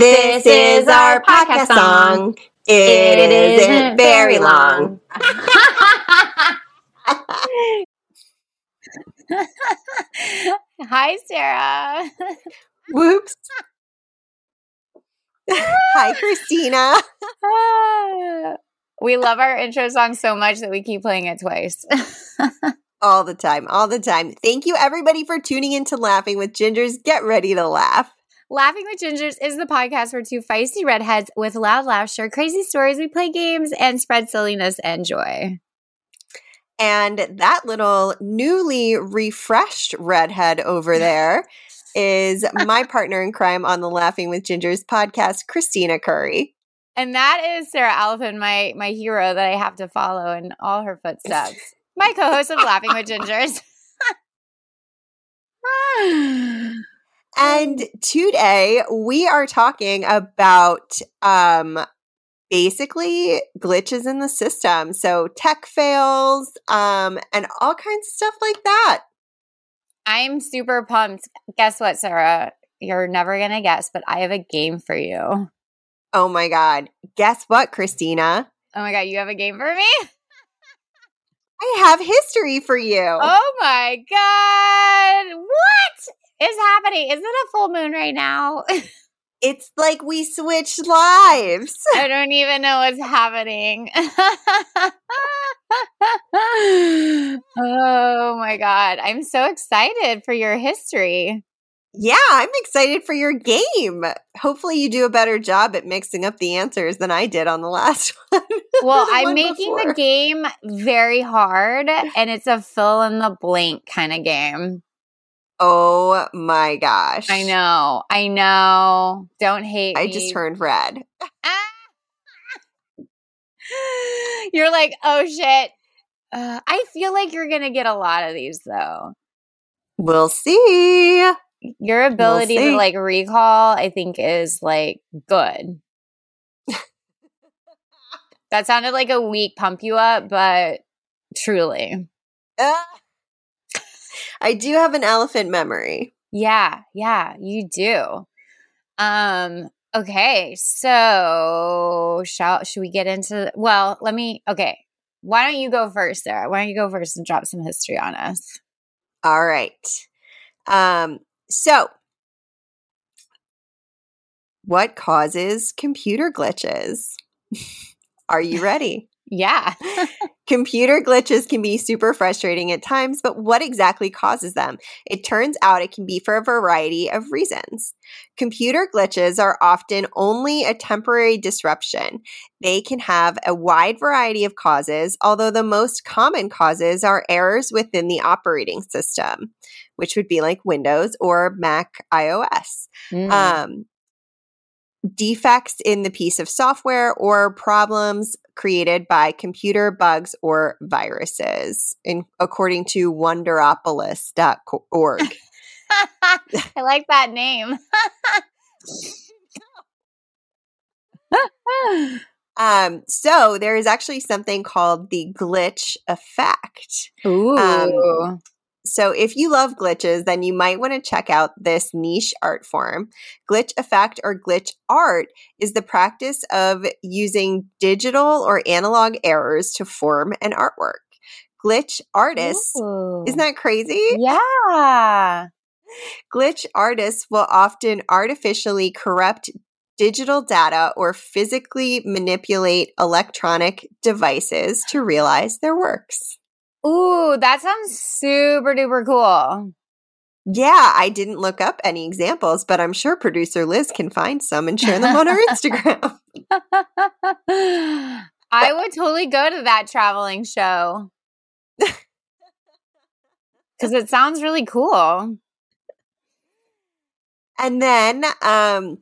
This is our podcast song. It isn't very long. Hi, Sarah. Whoops. Hi, Christina. We love our intro song so much that we keep playing it twice. All the time, all the time. Thank you, everybody, for tuning in to Laughing with Gingers. Get ready to laugh. Laughing with Gingers is the podcast where two feisty redheads with loud laughs share crazy stories, we play games, and spread silliness and joy. And that little newly refreshed redhead over there is my partner in crime on the Laughing with Gingers podcast, Christina Curry. And that is Sarah Alpin, my my hero that I have to follow in all her footsteps. My co-host of Laughing with Gingers. And today we are talking about um basically glitches in the system. So tech fails um and all kinds of stuff like that. I'm super pumped. Guess what, Sarah? You're never gonna guess, but I have a game for you. Oh my god. Guess what, Christina? Oh my god, you have a game for me? I have history for you. Oh my god. What is happening? Is it a full moon right now? It's like we switched lives. I don't even know what's happening. oh my god. I'm so excited for your history. Yeah, I'm excited for your game. Hopefully, you do a better job at mixing up the answers than I did on the last one. Well, I'm one making the game very hard and it's a fill in the blank kind of game. Oh my gosh. I know. I know. Don't hate I me. just turned red. Ah! You're like, oh shit. Uh, I feel like you're going to get a lot of these though. We'll see. Your ability see. to like recall, I think, is like good. that sounded like a weak pump you up, but truly. I do have an elephant memory. Yeah, yeah, you do. Um, okay, so shall should we get into well, let me okay. Why don't you go first, Sarah? Why don't you go first and drop some history on us? All right. Um, so what causes computer glitches? Are you ready? Yeah. Computer glitches can be super frustrating at times, but what exactly causes them? It turns out it can be for a variety of reasons. Computer glitches are often only a temporary disruption. They can have a wide variety of causes, although the most common causes are errors within the operating system, which would be like Windows or Mac iOS Mm. um, defects in the piece of software or problems created by computer bugs or viruses, in, according to wonderopolis.org. I like that name. um, so there is actually something called the glitch effect. Ooh. So if you love glitches, then you might want to check out this niche art form. Glitch effect or glitch art is the practice of using digital or analog errors to form an artwork. Glitch artists, Ooh. isn't that crazy? Yeah. Glitch artists will often artificially corrupt digital data or physically manipulate electronic devices to realize their works. Ooh, that sounds super duper cool. Yeah, I didn't look up any examples, but I'm sure producer Liz can find some and share them on her Instagram. I would totally go to that traveling show. Because it sounds really cool. And then, um,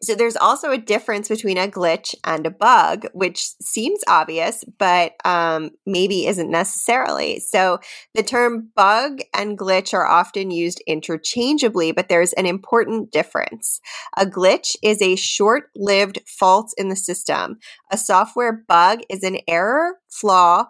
so there's also a difference between a glitch and a bug, which seems obvious, but um, maybe isn't necessarily. So the term bug and glitch are often used interchangeably, but there's an important difference. A glitch is a short lived fault in the system, a software bug is an error, flaw,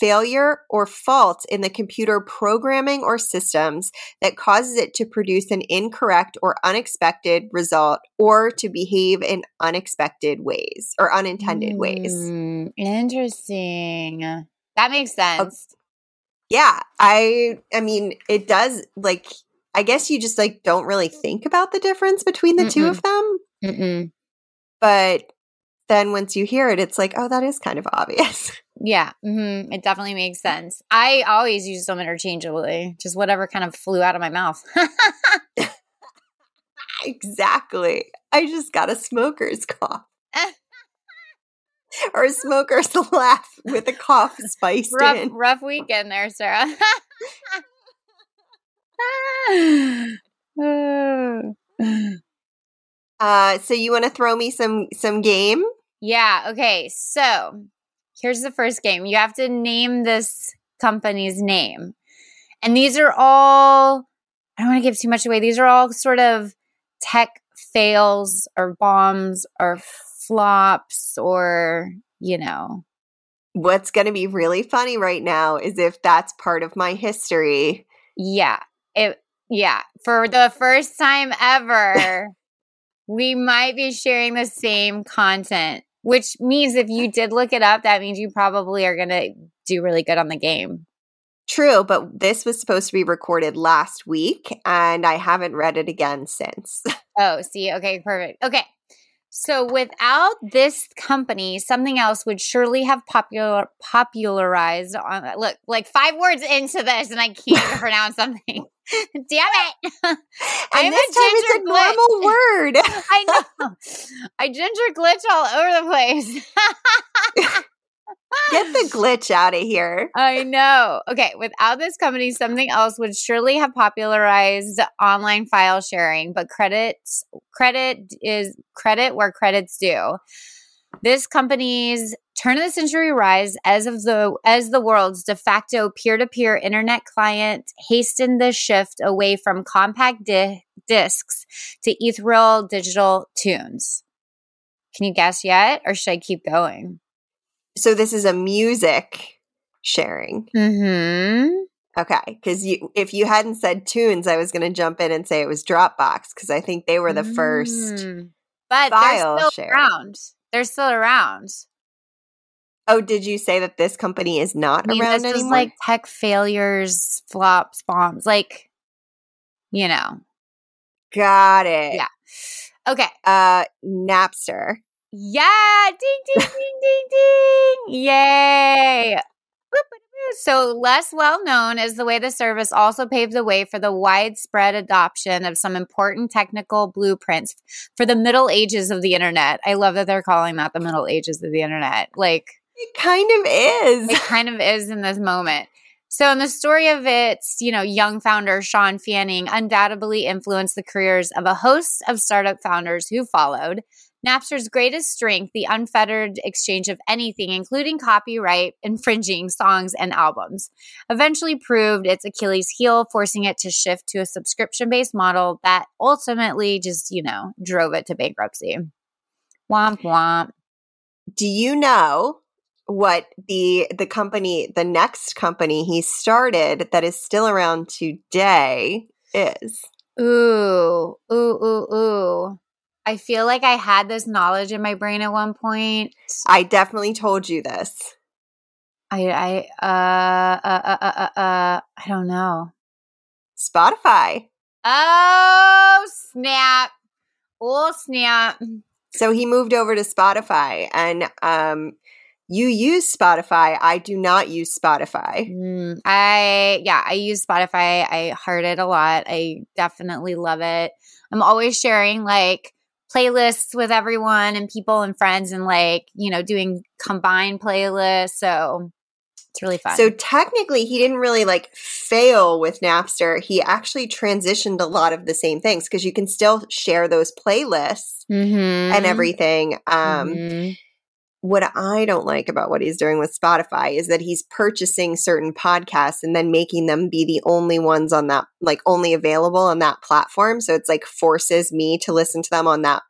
failure or fault in the computer programming or systems that causes it to produce an incorrect or unexpected result or to behave in unexpected ways or unintended mm, ways. Interesting. That makes sense. Yeah, I I mean, it does like I guess you just like don't really think about the difference between the Mm-mm. two of them. Mm-mm. But then once you hear it, it's like, oh, that is kind of obvious. Yeah, mm-hmm. it definitely makes sense. I always use them interchangeably, just whatever kind of flew out of my mouth. exactly. I just got a smoker's cough. or a smoker's laugh with a cough spiced rough, in. Rough weekend there, Sarah. uh, so you want to throw me some some game? Yeah. Okay. So here's the first game. You have to name this company's name. And these are all, I don't want to give too much away. These are all sort of tech fails or bombs or flops or, you know. What's going to be really funny right now is if that's part of my history. Yeah. It, yeah. For the first time ever, we might be sharing the same content which means if you did look it up, that means you probably are going to do really good on the game. True, but this was supposed to be recorded last week and I haven't read it again since. oh, see, okay, perfect. Okay. So without this company, something else would surely have popular popularized on look, like five words into this and I can't pronounce something. Damn it. I'm this a ginger it's a glitch. normal word. I know. I ginger glitch all over the place. Get the glitch out of here. I know. Okay, without this company, something else would surely have popularized online file sharing, but credits credit is credit where credit's due. This company's turn of the century rise as of the as the world's de facto peer-to-peer internet client hastened the shift away from compact di- discs to ethereal digital tunes. Can you guess yet or should I keep going? So this is a music sharing. Mhm. Okay, because you if you hadn't said tunes, I was going to jump in and say it was Dropbox because I think they were the first. Mm. But file they're still share. around. They're still around. Oh, did you say that this company is not I mean, around anymore? like tech failures, flops, bombs, like you know. Got it. Yeah. Okay. Uh, Napster. Yeah, ding, ding, ding, ding, ding. Yay. So, less well known is the way the service also paved the way for the widespread adoption of some important technical blueprints for the Middle Ages of the internet. I love that they're calling that the Middle Ages of the internet. Like, it kind of is. It kind of is in this moment. So, in the story of its, you know, young founder Shawn Fanning undoubtedly influenced the careers of a host of startup founders who followed. Napster's greatest strength, the unfettered exchange of anything, including copyright infringing songs and albums, eventually proved its Achilles heel, forcing it to shift to a subscription based model that ultimately just, you know, drove it to bankruptcy. Womp womp. Do you know what the the company the next company he started that is still around today is ooh ooh ooh ooh i feel like i had this knowledge in my brain at one point i definitely told you this i i uh uh uh uh, uh, uh i don't know spotify oh snap oh snap so he moved over to spotify and um you use Spotify. I do not use Spotify. Mm, I, yeah, I use Spotify. I heard it a lot. I definitely love it. I'm always sharing like playlists with everyone and people and friends and like, you know, doing combined playlists. So it's really fun. So technically, he didn't really like fail with Napster. He actually transitioned a lot of the same things because you can still share those playlists mm-hmm. and everything. Um, mm-hmm what I don't like about what he's doing with Spotify is that he's purchasing certain podcasts and then making them be the only ones on that, like only available on that platform. So it's like forces me to listen to them on that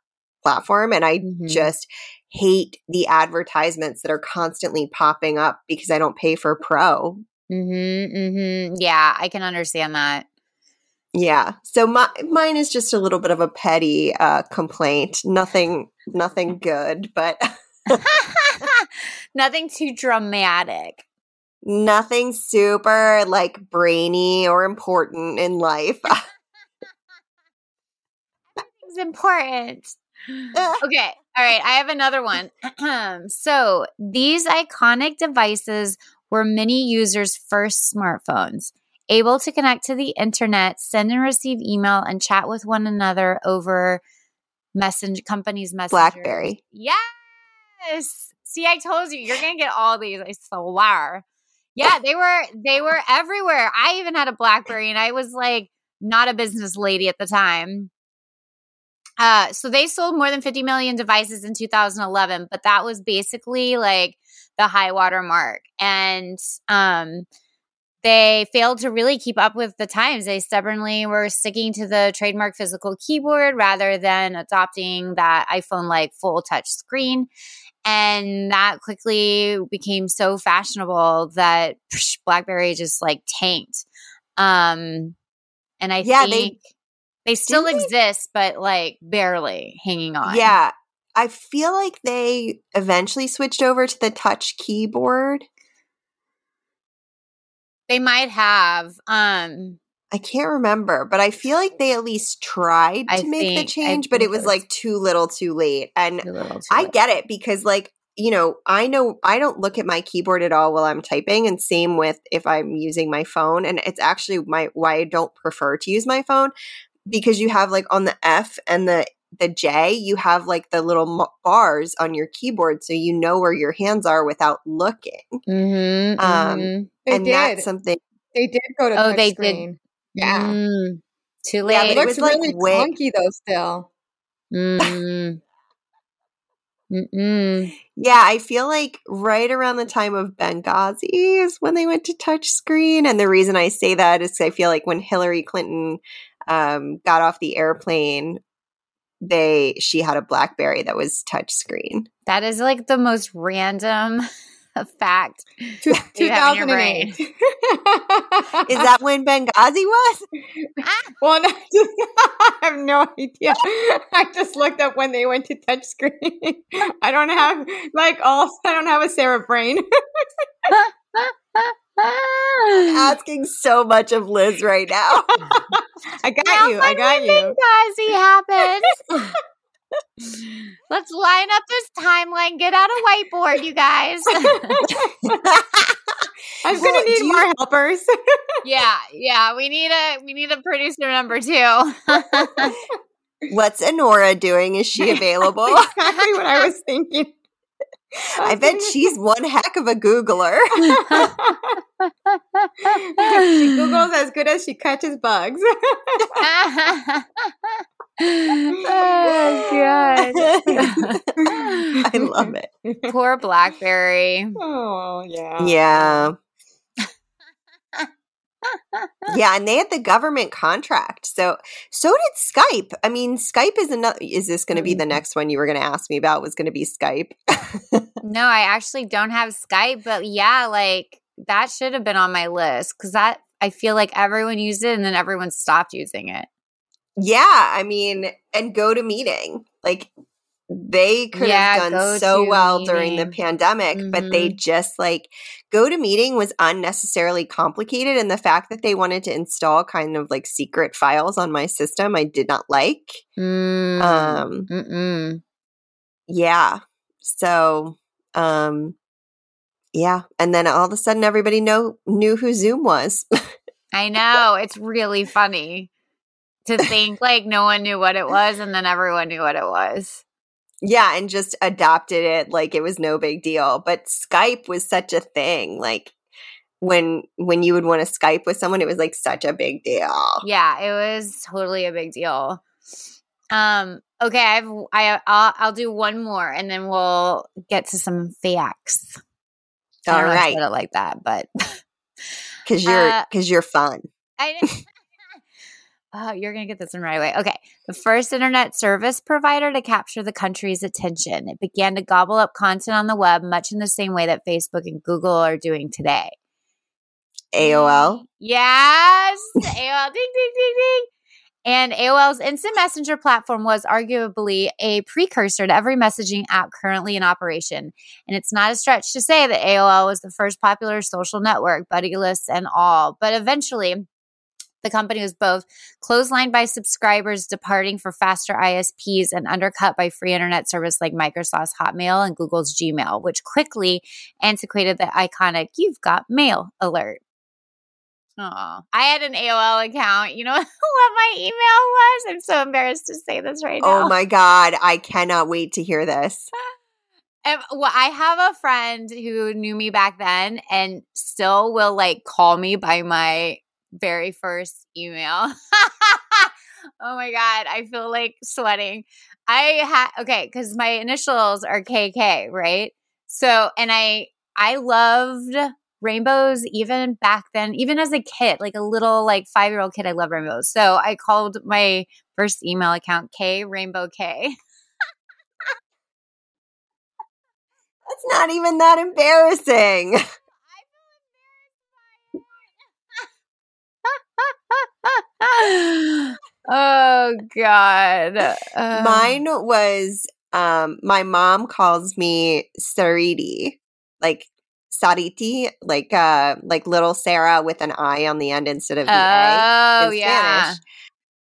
platform. And I mm-hmm. just hate the advertisements that are constantly popping up because I don't pay for pro. Mm-hmm, mm-hmm. Yeah, I can understand that. Yeah. So my mine is just a little bit of a petty uh, complaint. Nothing nothing good, but Nothing too dramatic. nothing super like brainy or important in life. It's important. Okay. All right. I have another one. so, these iconic devices were many users' first smartphones, able to connect to the internet, send and receive email, and chat with one another over message companies' messages. Blackberry. Yes. See, I told you, you're gonna get all these. I swear. Yeah, they were they were everywhere. I even had a BlackBerry, and I was like not a business lady at the time. Uh, so they sold more than 50 million devices in 2011, but that was basically like the high water mark. And um, they failed to really keep up with the times. They stubbornly were sticking to the trademark physical keyboard rather than adopting that iPhone like full touch screen. And that quickly became so fashionable that psh, BlackBerry just like tanked. Um, and I Yeah, think they- they, still didn't they- exist, but like barely hanging on. Yeah. I feel like they eventually switched over to the touch keyboard. They might have. Um, I can't remember, but I feel like they at least tried to I make think- the change, but it was it was- like too little too late. And too too I late. get it because like you know, I know I don't look at my keyboard at all while I'm typing and same with if I'm using my phone and it's actually my why I don't prefer to use my phone because you have like on the F and the the J, you have like the little mo- bars on your keyboard so you know where your hands are without looking. Mhm, Um, mhm. They and did. that's something they did go to Oh, touch they did. screen. Yeah. Mm, too Yeah, It but late. it looks was, like, really way- clunky though still. Mm. Mm-mm. Yeah, I feel like right around the time of Benghazi is when they went to touchscreen. And the reason I say that is I feel like when Hillary Clinton um, got off the airplane, they she had a BlackBerry that was touchscreen. That is like the most random fact. Two- You have in your 2008. Is that when Benghazi was? well, no, I have no idea. I just looked up when they went to touchscreen. I don't have like all. I don't have a Sarah brain. Asking so much of Liz right now. I got you. I got you. Benghazi happens. Let's line up this timeline. Get out a whiteboard, you guys. I'm Well, gonna need do you- more helpers. yeah, yeah. We need a we need a producer number two. What's Honora doing? Is she available? exactly what I was thinking. I bet she's one heck of a Googler. she Google's as good as she catches bugs. oh god. I love it. Poor Blackberry. Oh yeah. Yeah. Yeah, and they had the government contract. So so did Skype. I mean, Skype is another is this going to be the Mhm. next one you were going to ask me about was going to be Skype. No, I actually don't have Skype, but yeah, like that should have been on my list because that I feel like everyone used it and then everyone stopped using it. yeah, I mean, and GoToMeeting. Like they could Yeah, have done so well during the Meeting. pandemic, but they just like GoToMeeting was unnecessarily complicated and the fact that they wanted to install kind of like secret files on my system I did not like. Mm. Um Mm-mm. yeah so um yeah and then all of a sudden everybody know knew who zoom was I know. It's really funny to think like no one knew what it was and then everyone knew what it was. Yeah and just adopted it like it was no big deal but skype was such a thing like when when you would want to skype with someone it was like such a big deal Yeah, it was totally a big deal. Um, okay, I've I I'll, I'll do one more and then we'll get to some facts. I all I right said it like that, but because you're Uh, because you're fun I didn't. Oh, you're going to get this one right away. Okay. The first internet service provider to capture the country's attention. It began to gobble up content on the web, much in the same way that Facebook and Google are doing today. AOL. Yes. AOL. ding, ding, ding, ding. And AOL's instant messenger platform was arguably a precursor to every messaging app currently in operation. And it's not a stretch to say that AOL was the first popular social network, buddy lists and all. But eventually, the company was both clotheslined by subscribers departing for faster ISPs and undercut by free internet service like Microsoft's Hotmail and Google's Gmail, which quickly antiquated the iconic You've Got Mail alert. Oh, I had an AOL account. You know what my email was? I'm so embarrassed to say this right oh now. Oh my God. I cannot wait to hear this. Well, I have a friend who knew me back then and still will like call me by my very first email. oh my God. I feel like sweating. I had, okay, because my initials are KK, right? So, and I, I loved rainbows even back then, even as a kid, like a little like five year old kid, I love rainbows. So I called my first email account K Rainbow K. That's not even that embarrassing. oh God. Uh, Mine was um my mom calls me Sariti, like Sariti, like uh like little Sarah with an I on the end instead of the oh, A. yeah. Spanish.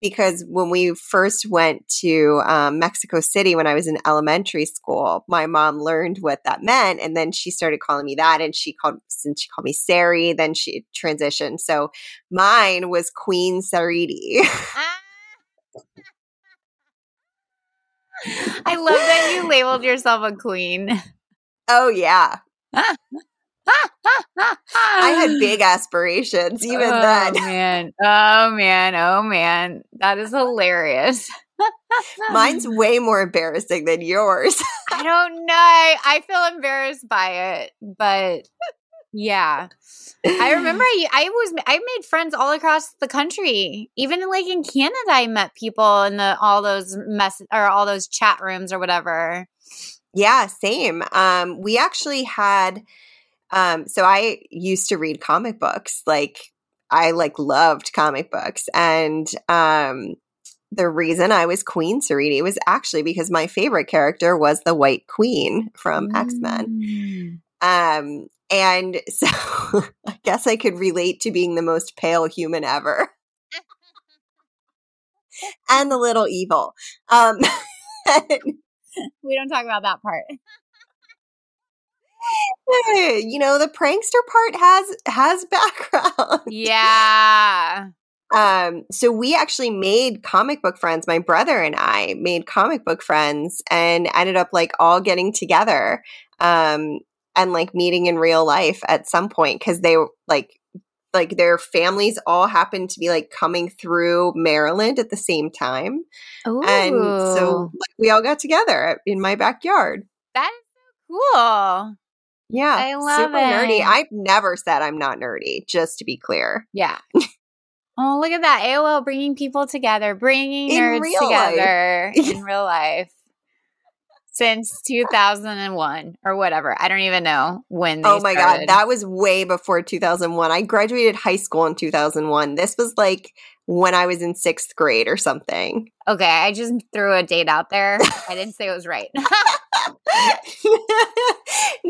Because when we first went to um, Mexico City when I was in elementary school, my mom learned what that meant, and then she started calling me that. And she called since she called me Sari, then she transitioned. So mine was Queen Sariti. I love that you labeled yourself a queen. Oh yeah. I had big aspirations even oh, then. man. Oh man. Oh man. That is hilarious. Mine's way more embarrassing than yours. I don't know. I feel embarrassed by it, but yeah. I remember I, I was I made friends all across the country. Even like in Canada I met people in the all those mess or all those chat rooms or whatever. Yeah, same. Um we actually had um, so I used to read comic books. Like I like loved comic books. And um the reason I was Queen Sariti was actually because my favorite character was the White Queen from mm. X-Men. Um and so I guess I could relate to being the most pale human ever. and the little evil. Um we don't talk about that part you know the prankster part has has background yeah um so we actually made comic book friends my brother and i made comic book friends and ended up like all getting together um and like meeting in real life at some point because they were like like their families all happened to be like coming through Maryland at the same time. Ooh. And so like, we all got together in my backyard. That is so cool. Yeah. I love super it. nerdy. I've never said I'm not nerdy, just to be clear. Yeah. oh, look at that. AOL bringing people together, bringing In nerds together life. in real life since 2001 or whatever. I don't even know when Oh my started. god, that was way before 2001. I graduated high school in 2001. This was like when I was in 6th grade or something. Okay, I just threw a date out there. I didn't say it was right.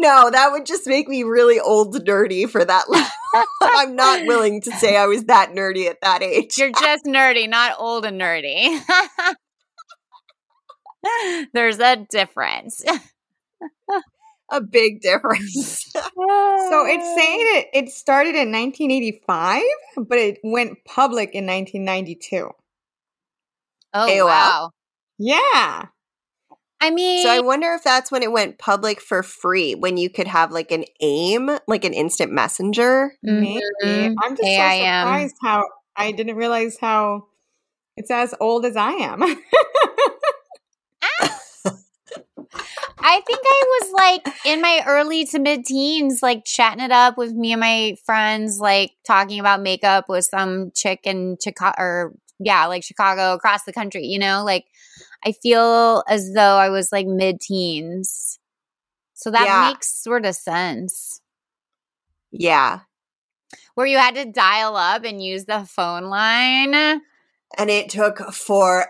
no, that would just make me really old nerdy for that. I'm not willing to say I was that nerdy at that age. You're just nerdy, not old and nerdy. There's a difference. a big difference. so it's saying it it started in 1985, but it went public in 1992. Oh AOL. wow. Yeah. I mean, So I wonder if that's when it went public for free, when you could have like an AIM, like an instant messenger. Maybe. Mhm. I'm just AIM. so surprised how I didn't realize how it's as old as I am. I think I was like in my early to mid teens, like chatting it up with me and my friends, like talking about makeup with some chick in Chicago or yeah, like Chicago, across the country, you know? Like I feel as though I was like mid teens. So that Yeah. makes sort of sense. Yeah. Where you had to dial up and use the phone line. And it took forever.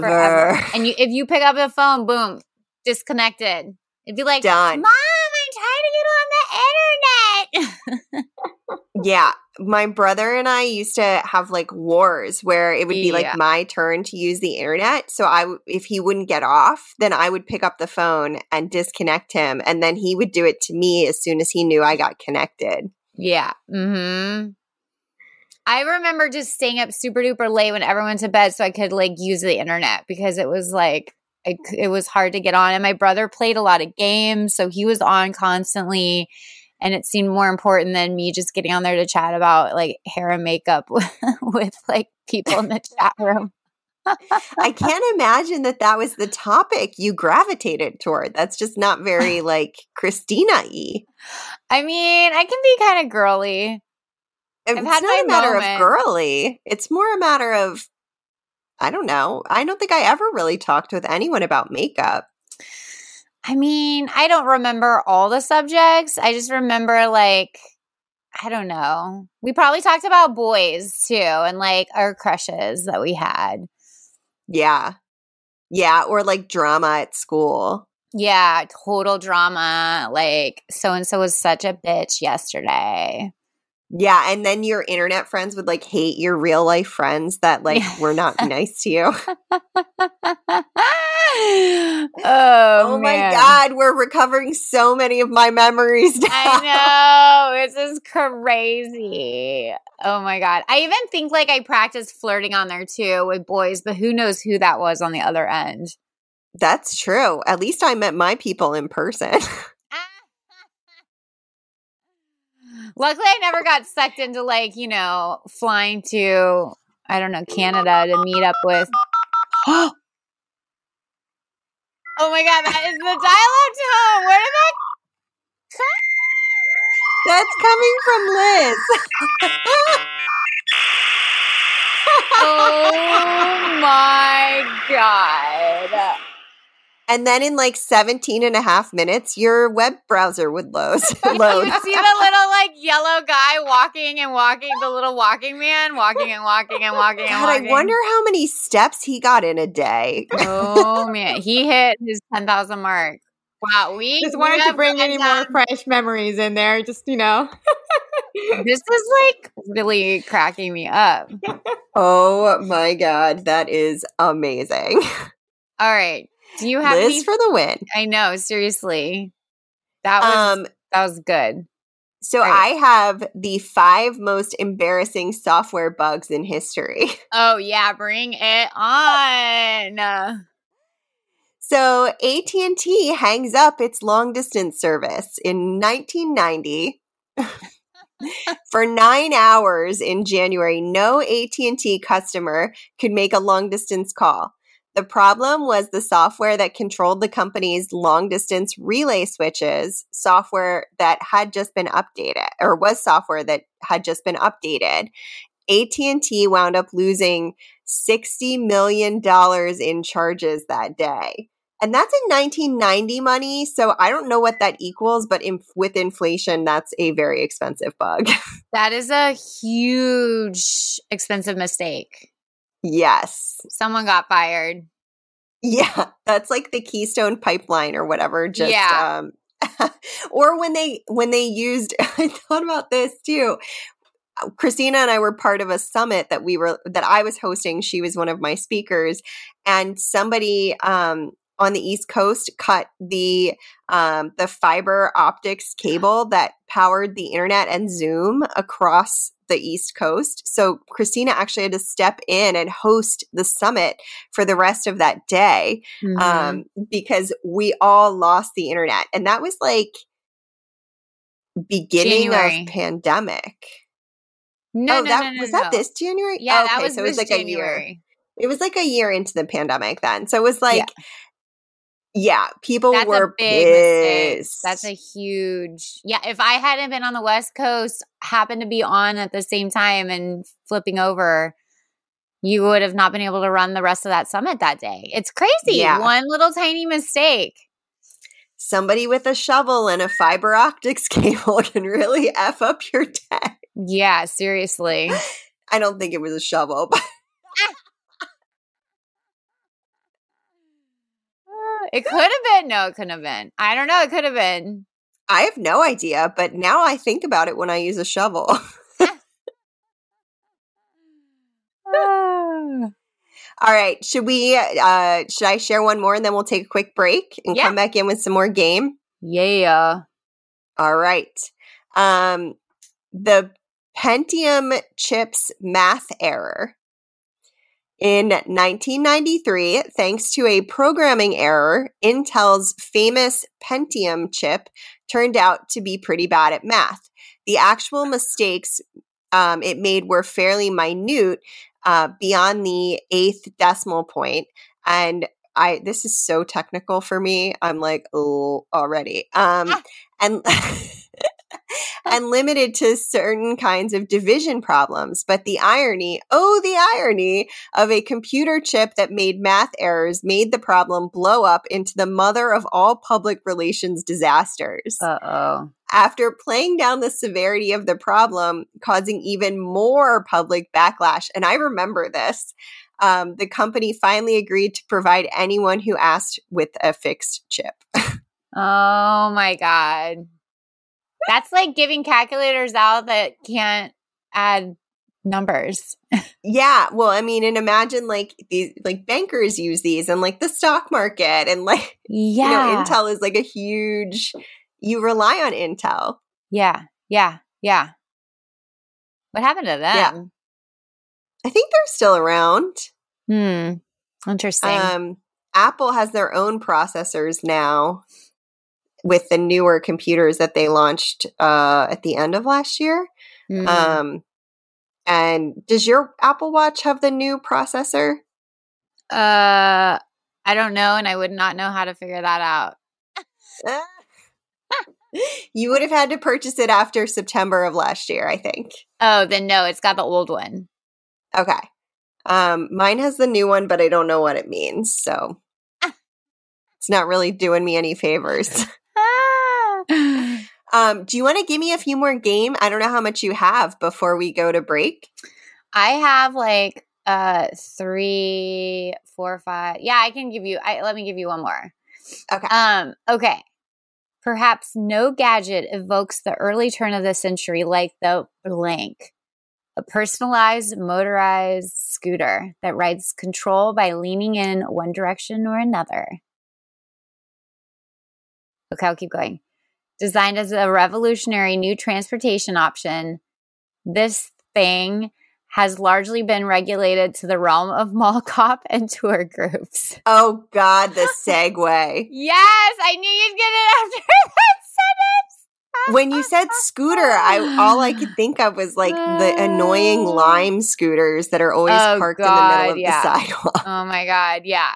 forever. And you, if you pick up the phone, boom, disconnected. It'd be like, Done. Mom, I'm trying to get on the internet. Yeah. My brother and I used to have like wars where it would be Yeah. like my turn to use the internet. So I, w- if he wouldn't get off, then I would pick up the phone and disconnect him. And then he would do it to me as soon as he knew I got connected. yeah. Mm-hmm. I remember just staying up super duper late when everyone went to bed so I could like use the internet because it was like I c it was hard to get on. And my brother played a lot of games, so he was on constantly. And it seemed more important than me just getting on there to chat about like hair and makeup with like people in the chat room. I can't imagine that that was the topic you gravitated toward. That's just not very like Christina y. I mean, I can be kind of girly. It's had not a matter moment. of girly. It's more a matter of I don't know. I don't think I ever really talked with anyone about makeup. I mean, I don't remember all the subjects. I just remember like I don't know. We probably talked about boys too and like our crushes that we had. Yeah. Yeah, or like drama at school. Yeah, total drama. Like so and so was such a bitch yesterday. Yeah, and then your internet friends would like hate your real life friends that like were not nice to you. oh, Oh, my man. god, we're recovering so many of my memories now. I know. This is crazy. Oh my God. I even think like I practiced flirting on there too with boys, but who knows who that was on the other end. That's true. At least I met my people in person. Luckily, I never got sucked into like, you know, flying to, I don't know, Canada to meet up with. Oh, oh my God, that is the dial-up tone. Where did that That's coming from Liz. Oh my God. And then in like 17 and a half minutes, your web browser would load. You load. would see the little like yellow guy walking and walking, the little walking man walking and walking and walking and God, I wonder how many steps he got in a day. Oh man, he hit his ten thousand mark. Wow, we Just we wanted to bring any more fresh memories in there. Just you know. This is like really cracking me up. Oh my God, that is amazing. All right, do you have? Liz any- for the win. I know, seriously, that was Um, that was good. so Right. I have the five most embarrassing software bugs in history. Oh yeah, bring it on. So AT&T hangs up its long distance service in 1990. For 9 hours in January, no AT&T customer could make a long distance call. The problem was the software that controlled the company's long distance relay switches, software that had just been updated or was software that had just been updated. AT&T wound up losing 60 million dollars in charges that day. And that's in 1990 money, so I don't know what that equals, but in, with inflation that's a very expensive bug. That is a huge expensive mistake. Yes. Someone got fired. Yeah, that's like the Keystone pipeline or whatever just Yeah. um or when they when they used I thought about this too. Christina and I were part of a summit that we were that I was hosting. She was one of my speakers and somebody um on the East Coast cut the um the fiber optics cable that powered the internet and Zoom across the East Coast. So Christina actually had to step in and host the summit for the rest of that day Mm-hmm. um, because we all lost the internet. And that was like beginning January. of pandemic. no, oh, no, that no, no, was that this January? Yeah, that okay, was so it was like a year. It was like a year into the pandemic then. So it was like yeah, people That's were pissed. That's a huge yeah. If I hadn't been on the West Coast, happened to be on at the same time and flipping over, you would have not been able to run the rest of that summit that day. It's crazy. Yeah. One little tiny mistake. Somebody with a shovel and a fiber optics cable can really F up your day. Yeah, seriously. I don't think it was a shovel, but It could have been. No, it couldn't have been. I don't know. It could have been. I have no idea. But now I think about it when I use a shovel. All right. Should we uh should I share one more and then we'll take a quick break and Yeah. come back in with some more game? yeah. All right. Um the Pentium chips math error. In 1993, thanks to a programming error, Intel's famous Pentium chip turned out to be pretty bad at math. The actual mistakes um, it made were fairly minute, uh, beyond the eighth decimal point, and I this is so technical for me. I'm like, oh, already. Um, Ah. and and limited to certain kinds of division problems. But the irony, oh, the irony of a computer chip that made math errors made the problem blow up into the mother of all public relations disasters. Uh oh. After playing down the severity of the problem, causing even more public backlash, and I remember this, um, the company finally agreed to provide anyone who asked with a fixed chip. Oh my god. That's like giving calculators out that can't add numbers. Yeah, well, I mean, and imagine like these, like bankers use these, and like the stock market, and like Yeah. you know, Intel is like a huge. You rely on Intel. Yeah. Yeah. Yeah. What happened to them? Yeah. I think they're still around. Hmm. Interesting. Um, Apple has their own processors now with the newer computers that they launched uh, at the end of last year. Hmm. Um, and does your Apple Watch have the new processor? uh I don't know and I would not know how to figure that out. you would have had to purchase it after September of last year, I think. Oh, then no, it's got the old one. Okay. Um, mine has the new one, but I don't know what it means. So it's not really doing me any favors. Um, do you want to give me a few more game? I don't know how much you have before we go to break. I have like uh three, four, five. Yeah, I can give you I let me give you one more. Okay. Um, okay. Perhaps no gadget evokes the early turn of the century like the blank. A personalized motorized scooter that rides control by leaning in one direction or another. Okay, I'll keep going. Designed as a revolutionary new transportation option, this thing has largely been regulated to the realm of mall cop and tour groups. Oh God, the Segway. Yes, I knew you'd get it after that sentence. when you said scooter, I all I could think of was like the annoying lime scooters that are always Oh, parked in the middle of yeah. the sidewalk. Oh my God, yeah.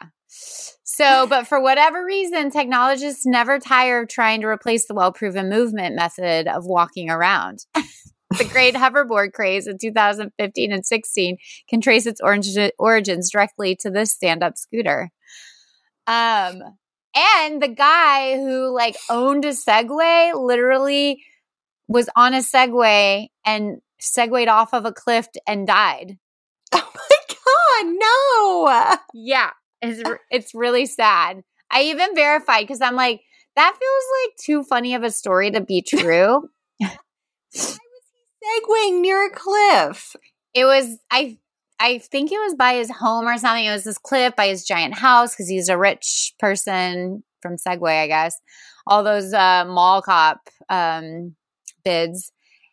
So, but for whatever reason, technologists never tire of trying to replace the well proven movement method of walking around. the great hoverboard craze in 2015 and 16 can trace its origi- origins directly to this stand up scooter. Um, and the guy who like owned a Segway literally was on a Segway and segued off of a cliff and died. Oh my God, no. Yeah, it's it's really sad. I even verified because I'm like, that feels like too funny of a story to be true. Segwaying near a cliff. it was I I think it was by his home or something. It was this cliff by his giant house because he's a rich person from Segway, I guess. All those uh, mall cop um, bids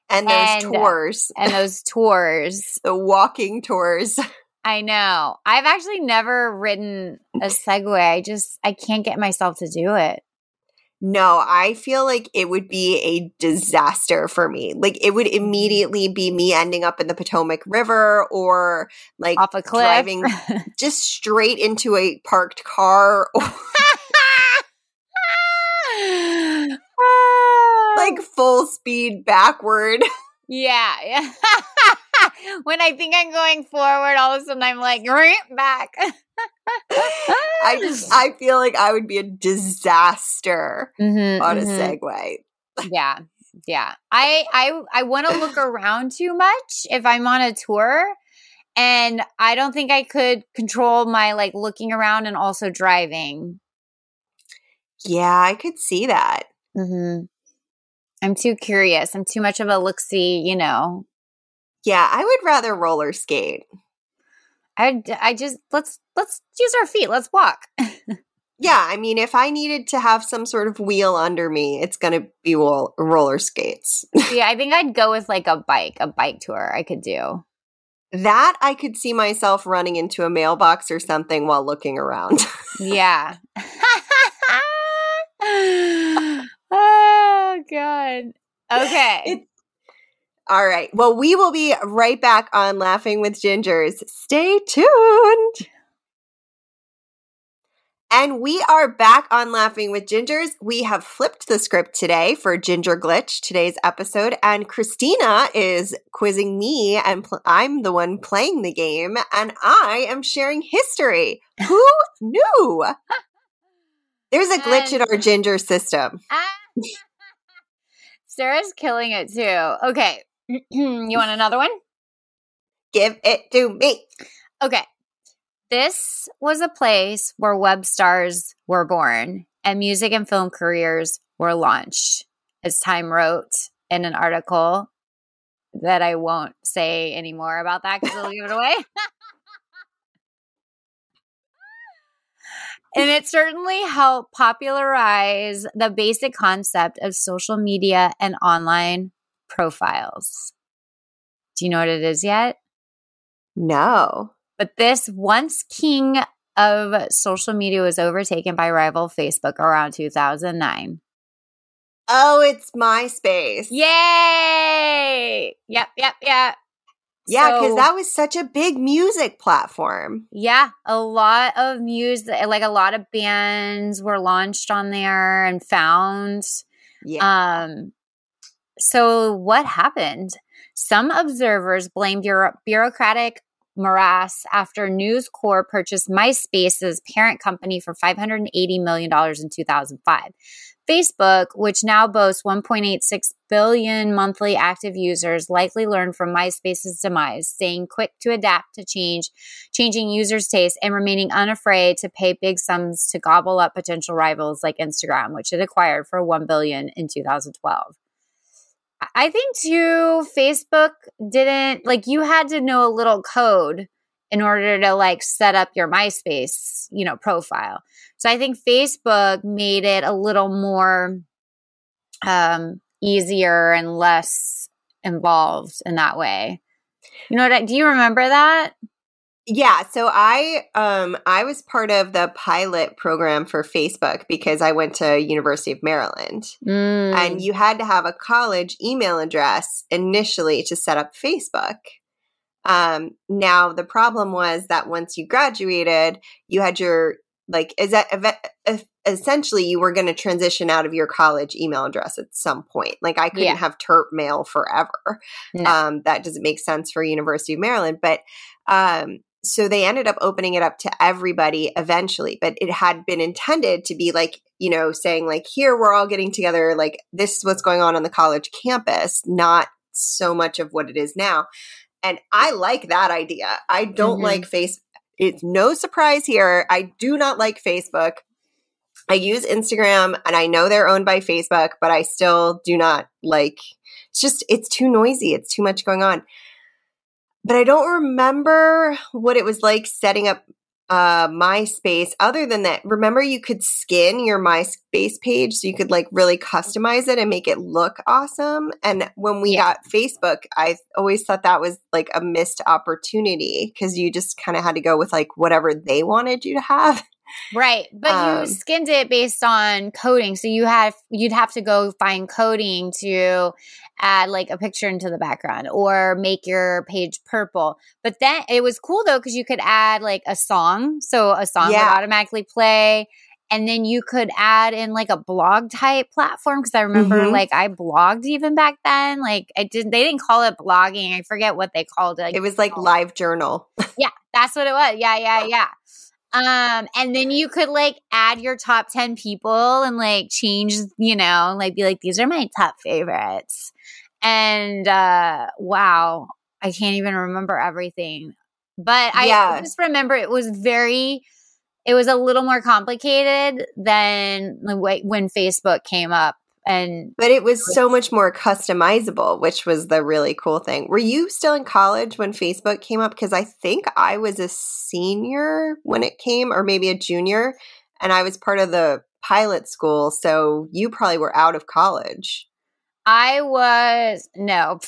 And those And- tours, and those tours. the walking tours. I know. I've actually never ridden a Segway. I just I can't get myself to do it. No, I feel like it would be a disaster for me. Like it would mm-hmm. immediately be me ending up in the Potomac River or like Off a cliff. driving just straight into a parked car or like oh. full speed backward. yeah, yeah. when I think I'm going forward, all of a sudden I'm like right back. I just I feel like I would be a disaster Mhm, on a mhm. Segway. Yeah. Yeah. I I I want to look around too much if I'm on a tour and I don't think I could control my like looking around and also driving. Yeah, I could see that. Mm-hmm. I'm too curious. I'm too much of a look-see, you know. Yeah, I would rather roller skate. I I just let's let's use our feet. Let's walk. Yeah, I mean, if I needed to have some sort of wheel under me, it's going to be roll- roller skates. yeah, I think I'd go with like a bike, a bike tour I could do. that I could see myself running into a mailbox or something while looking around. Yeah. oh god. Okay. It- All right. Well, we will be right back on Laughing with Gingers. Stay tuned. And we are back on Laughing with Gingers. We have flipped the script today for Ginger Glitch, today's episode. And Christina is quizzing me, and pl- I'm the one playing the game, and I am sharing history. Who knew? There's a glitch in our Ginger system. Ah. Sarah's killing it too. Okay. you want another one? Give it to me. Okay. This was a place where web stars were born and music and film careers were launched, as Time wrote in an article that I won't say anymore about that because it'll give it away. and it certainly helped popularize the basic concept of social media and online profiles. Do you know what it is yet? No. But this once king of social media was overtaken by rival Facebook around 2009. Oh, it's MySpace. Yay! Yep, yep, yep. Yeah, because So- that was such a big music platform. Yeah, a lot of music, like a lot of bands were launched on there and found. Yeah. Um, so what happened? Some observers blame bureau- bureaucratic morass after News Corp purchased MySpace's parent company for $580 million in 2005. Facebook, which now boasts 1.86 billion monthly active users, likely learned from MySpace's demise, staying quick to adapt to change, changing users' tastes, and remaining unafraid to pay big sums to gobble up potential rivals like Instagram, which it acquired for 1 billion in 2012. I- think too, Facebook didn't like you had to know a little code in order to like set up your MySpace, you know, profile. So I think Facebook made it a little more um easier and less involved in that way. You know what? I, do you remember that? Yeah. So I um I was part of the pilot program for Facebook because I went to University of Maryland. Mm. And you had to have a college email address initially to set up Facebook. Um, now the problem was that once you graduated, you had your like is that essentially you were going to transition out of your college email address at some point. Like I couldn't Yeah. have Terp mail forever. No. Um, that doesn't make sense for University of Maryland, but um, so they ended up opening it up to everybody eventually. But it had been intended to be like you know saying like here we're all getting together, like this is what's going on on the college campus, not so much of what it is now. And I like that idea. I don't Mhm. like face. It's no surprise here. I do not like Facebook. I use Instagram and I know they're owned by Facebook, but I still do not like it's just it's too noisy. It's too much going on. But I don't remember what it was like setting up uh MySpace other than that. Remember you could skin your MySpace page so you could like really customize it and make it look awesome. And when we Yeah. got Facebook, I always thought that was like a missed opportunity because you just kind of had to go with like whatever they wanted you to have. Right, but Um, you skinned it based on coding, so you have you'd have to go find coding to add like a picture into the background or make your page purple. But then it was cool though because you could add like a song, so a song Yeah. would automatically play, and then you could add in like a blog type platform because I remember Mhm. like I blogged even back then. Like I didn't they didn't call it blogging. I forget what they called it. Like, It was like live journal. yeah, that's what it was. Yeah, yeah, yeah. Um, and then you could like add your top 10 people and like change, you know, like be like, these are my top favorites. And uh wow, I can't even remember everything. But I Yeah. just remember it was very it was a little more complicated than the way when Facebook came up. And But it was so much more customizable, which was the really cool thing. Were you still in college when Facebook came up? Because I think I was a senior when it came, or maybe a junior, and I was part of the pilot school. So you probably were out of college. I was no,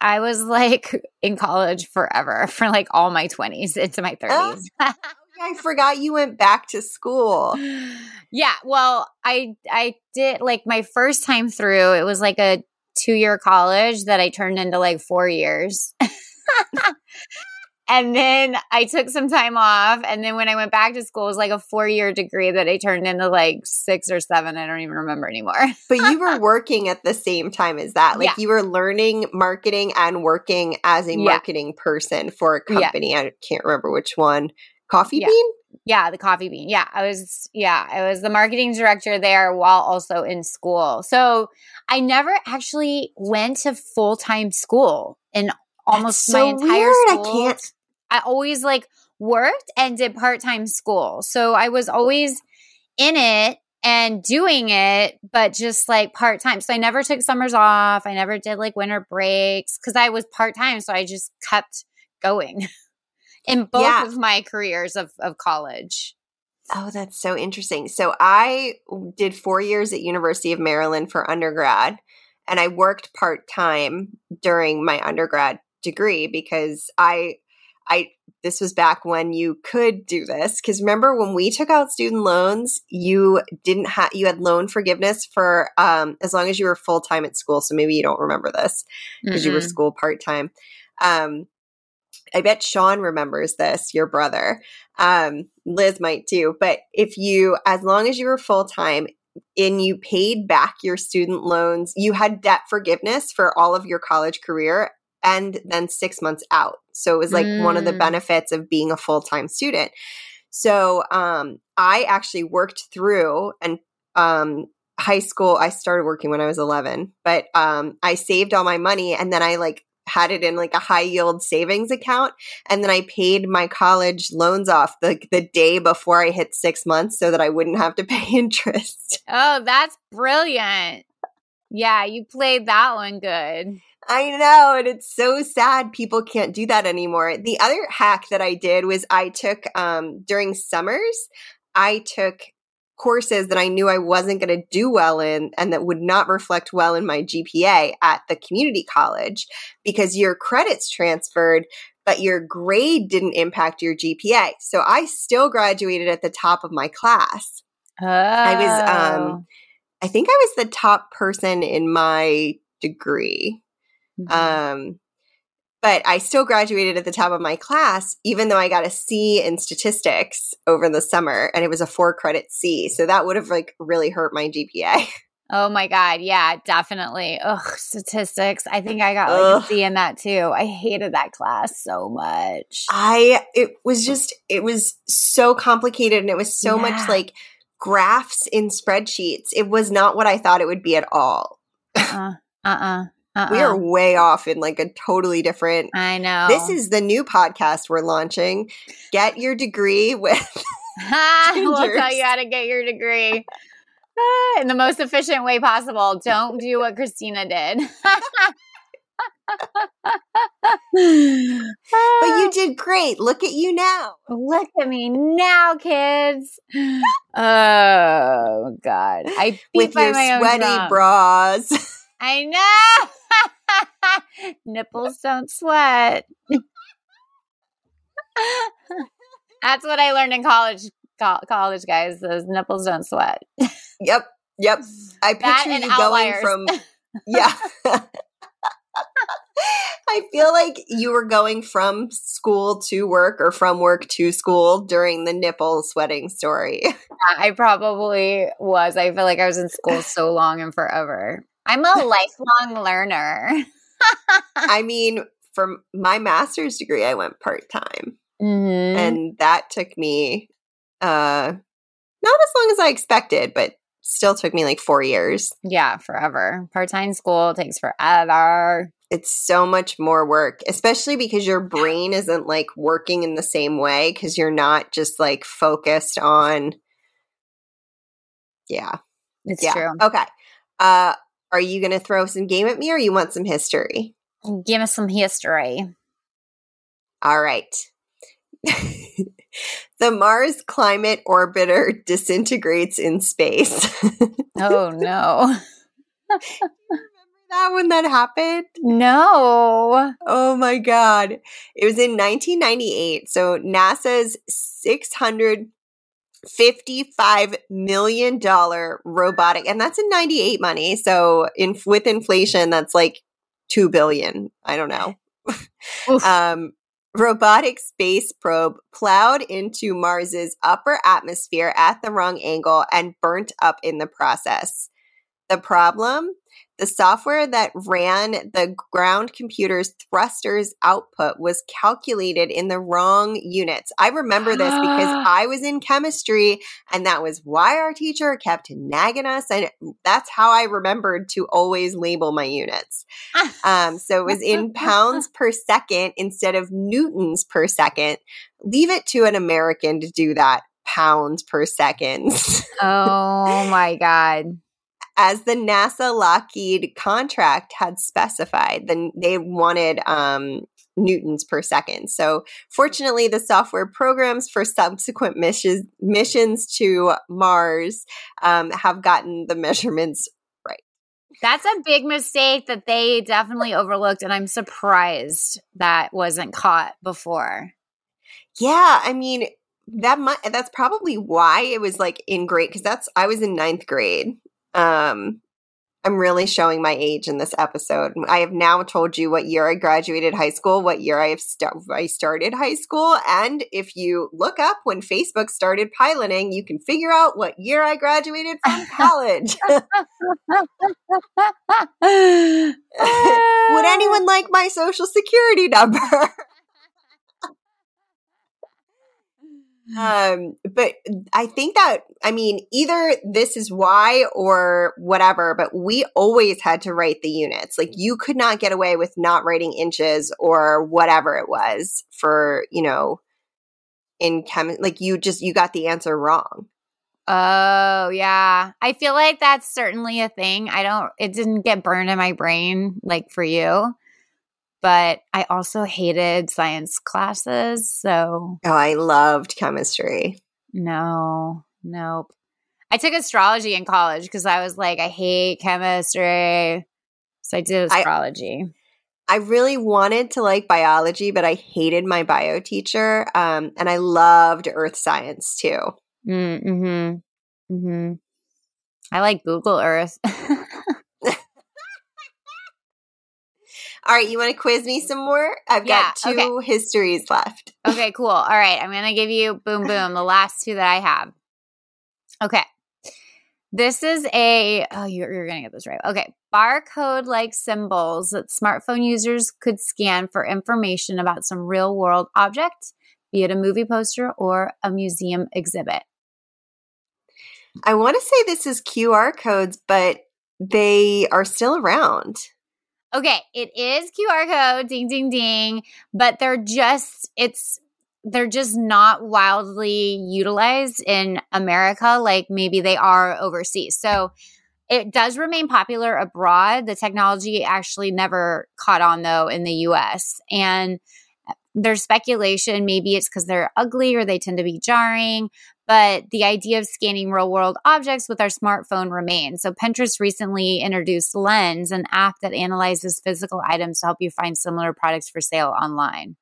I was like in college forever for like all my 20s into my 30s. I forgot you went back to school. yeah, well, I I did like my first time through, it was like a 2-year college that I turned into like 4 years. and then I took some time off and then when I went back to school it was like a 4-year degree that I turned into like 6 or 7, I don't even remember anymore. But you were working at the same time as that. Like Yeah. you were learning marketing and working as a Yeah. marketing person for a Yeah. company. I can't remember which one. Coffee Yeah. Bean? Yeah, the coffee bean. Yeah, I was yeah, I was the marketing director there while also in school. So I never actually went to full time school in almost so my entire weird. I can't- I always like worked and did part time school. So I was always in it and doing it, but just like part time. So I never took summers off. I never did like winter breaks because I was part time. So I just kept going in both Yeah. of my careers of, of college. Oh, that's so interesting. So I did four years at University of Maryland for undergrad, and I worked part time during my undergrad degree because I, I this was back when you could do this. Because remember when we took out student loans, you didn't have you had loan forgiveness for um, as long as you were full time at school. So maybe you don't remember this because you were school part time. Um, I bet Sean remembers this, your brother. Um, Liz might too. But if you, as long as you were full time and you paid back your student loans, you had debt forgiveness for all of your college career and then six months out. So it was like one of the Mm. benefits of being a full time student. So um, I actually worked through and um, high school. I started working when I was 11, but um, I saved all my money and then I like had it in like a high yield savings account and then I paid my college loans off the the day before I hit 6 months so that I wouldn't have to pay interest. Oh, that's brilliant. Yeah, you played that one good. I know, and it's so sad people can't do that anymore. The other hack that I did was I took um during summers, I took courses that I knew I wasn't going to do well in and that would not reflect well in my GPA at the community college because your credits transferred but your grade didn't impact your GPA. So I still graduated at the top of my class. Oh. was, um, I think I was the top person in my degree. Mhm. Um, but I still graduated at the top of my class, even though I got a C in statistics over the summer, and it was a four credit C. So that would have like really hurt my GPA. oh my God. Yeah, definitely. Ugh, statistics. I think I got like Ugh. a C in that too. I hated that class so much. I it was just it was so complicated, and it was so Yeah. much like graphs in spreadsheets. It was not what I thought it would be at all. Uh uh. Uh uh. We are way off in like a totally different. I know. This is the new podcast we're launching. Get your degree with we'll tell you how to get your degree Ah, in the most efficient way possible. Don't do what Christina did. But you did great. Look at you now. Look at me now, kids. Oh God. I beat With by your my sweaty bras. I know. Nipples don't sweat. That's what I learned in college. co- College guys, those nipples don't sweat. yep. Yep. I picture you outliers. going from yeah. I feel like you were going from school to work or from work to school during the nipple sweating story. I probably was. I feel like I was in school so long and forever. I'm a lifelong learner. I mean, for my master's degree, I went part time. Mhm. And that took me uh not as long as I expected, but still took me like four years. yeah, forever. Part time school takes forever. It's so much more work, especially because your brain isn't like working in the same way because you're not just like focused on. Yeah. It's yeah. true. Okay. Uh, are you going to throw some game at me or you want some history? Give us some history. All right. the Mars Climate Orbiter disintegrates in space. Oh no. that when that happened? no. Oh my God. It was in 1998. So NASA's $655 million robotic, and that's in 98 money. So in with inflation, that's like 2 billion. I don't know. Um, robotic space probe plowed into Mars's upper atmosphere at the wrong angle and burnt up in the process. The problem? The software that ran the ground computer's thrusters output was calculated in the wrong units. I remember this because I was in chemistry, and that was why our teacher kept nagging us. And that's how I remembered to always label my units. Um, so it was in pounds per second instead of newtons per second. Leave it to an American to do that pounds per second. oh my god. As the NASA Lockheed contract had specified, then they wanted um, newtons per second. So, fortunately, the software programs for subsequent missions missions to Mars um, have gotten the measurements right. That's a big mistake that they definitely overlooked and I'm surprised that wasn't caught before. Yeah, I mean that might that's probably why it was like in grade because that's I was in ninth grade. Um, I'm really showing my age in this episode. I have now told you what year I graduated high school, what year I have st- I started high school, and if you look up when Facebook started piloting, you can figure out what year I graduated from college. Would anyone like my social security number? um but i think that i mean either this is why or whatever but we always had to write the units like you could not get away with not writing inches or whatever it was for you know in chem like you just you got the answer wrong Oh, yeah. I feel like that's certainly a thing. I don't, it didn't get burned in my brain like for you, but I also hated science classes. So, oh i loved chemistry no, nope. I took astrology in college because I was like, I hate chemistry. So I did astrology. I really wanted to like biology, but I hated my bio teacher. Um, and I loved earth science too. Mm, mm-hmm. Mm-hmm. I like Google Earth. All right, you want to quiz me some more? I've got Yeah, two histories left. okay, cool. All right. I'm going to give you boom, boom, the last two that I have. Okay. This is a, oh, you're, you're going to get this right. Okay. Barcode like symbols that smartphone users could scan for information about some real world object, be it a movie poster or a museum exhibit. I want to say this is QR codes, but they are still around. Okay, it is QR code, ding ding ding, but they're just it's they're just not wildly utilized in America like maybe they are overseas. So it does remain popular abroad. The technology actually never caught on though in the US. And uh, there's speculation maybe it's because they're ugly or they tend to be jarring, but the idea of scanning real world objects with our smartphone remains. So, Pinterest recently introduced Lens, an app that analyzes physical items to help you find similar products for sale online.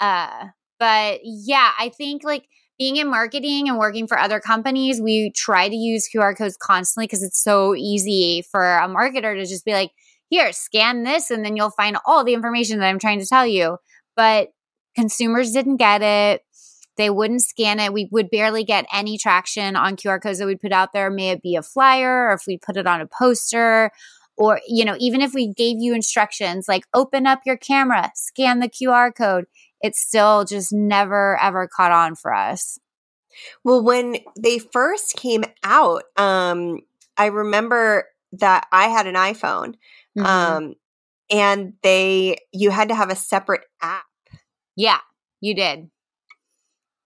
Uh, but yeah, I think like being in marketing and working for other companies, we try to use QR codes constantly because it's so easy for a marketer to just be like, here, scan this, and then you'll find all the information that I'm trying to tell you. But consumers didn't get it. They wouldn't scan it. We would barely get any traction on QR codes that we'd put out there. May it be a flyer or if we put it on a poster or you know even if we gave you instructions like open up your camera scan the qr code it still just never ever caught on for us well when they first came out um i remember that i had an iphone mm-hmm. um and they you had to have a separate app yeah you did